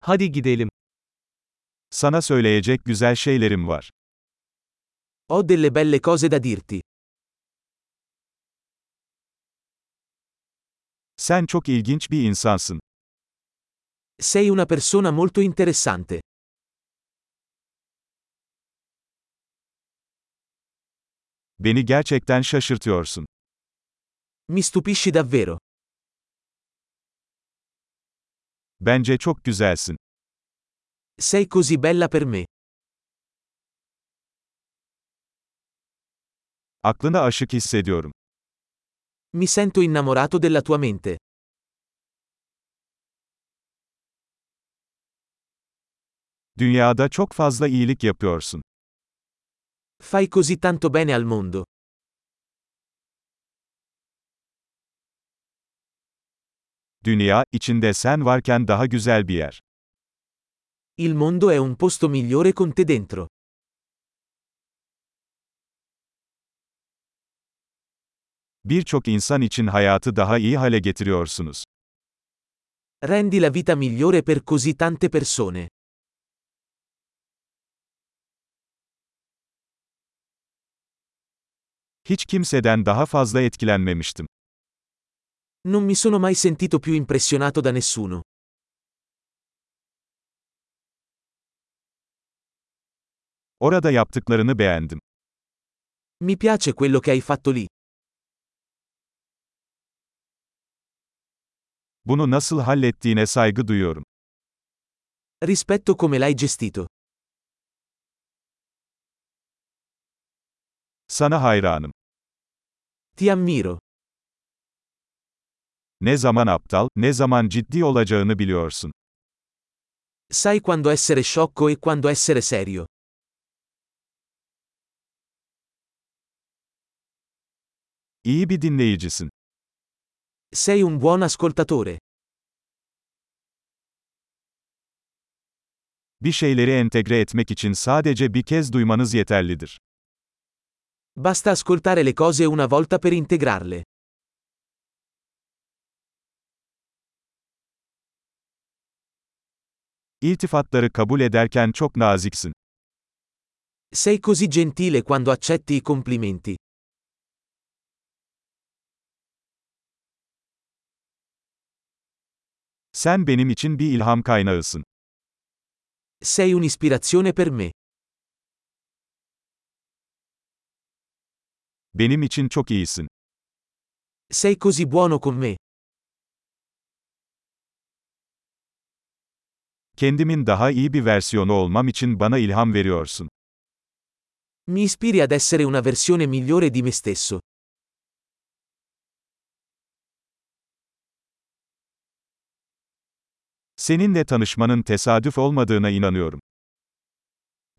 Hadi gidelim. Sana söyleyecek güzel şeylerim var. Ho delle belle cose da dirti. Sen çok ilginç bir insansın. Sei una persona molto interessante. Beni gerçekten şaşırtıyorsun. Mi stupisci davvero. Bence çok güzelsin. Sei così bella per me. Aklına aşık hissediyorum. Mi sento innamorato della tua mente. Dünyada çok fazla iyilik yapıyorsun. Fai così tanto bene al mondo. Dünya, içinde sen varken daha güzel bir yer. Il mondo è un posto migliore con te dentro. Birçok insan için hayatı daha iyi hale getiriyorsunuz. Rendi la vita migliore per così tante persone. Hiç kimseden daha fazla etkilenmemiştim. Non mi sono mai sentito più impressionato da nessuno. Orada yaptıklarını beğendim. Mi piace quello che hai fatto lì. Bunu nasıl hallettiğine saygı duyuyorum. Rispetto come l'hai gestito. Sana hayranım. Ti ammiro. Ne zaman aptal, ne zaman ciddi olacağını biliyorsun. Sai quando essere sciocco e quando essere serio. İyi bir dinleyicisin. Sei un buon ascoltatore. Bir şeyleri entegre etmek için sadece bir kez duymanız yeterlidir. Basta ascoltare le cose una volta per integrarle. İltifatları kabul ederken çok naziksin. Sei così gentile quando accetti i complimenti. Sen benim için bir ilham kaynağısın. Sei un'ispirazione per me. Benim için çok iyisin. Sei così buono con me. Kendimin daha iyi bir versiyonu olmam için bana ilham veriyorsun. Mi ispiri ad essere una versione migliore di me stesso. Seninle tanışmanın tesadüf olmadığına inanıyorum.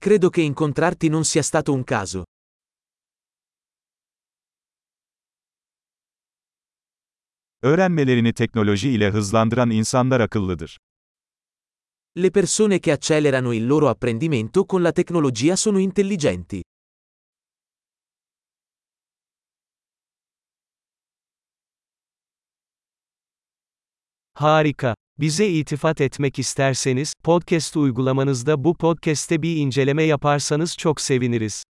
Credo che incontrarti non sia stato un caso. Öğrenmelerini teknoloji ile hızlandıran insanlar akıllıdır. Le persone che accelerano il loro apprendimento con la tecnologia sono intelligenti. Harika. Bize itifat etmek isterseniz, podcast uygulamanızda bu podcast'te bir inceleme yaparsanız çok seviniriz.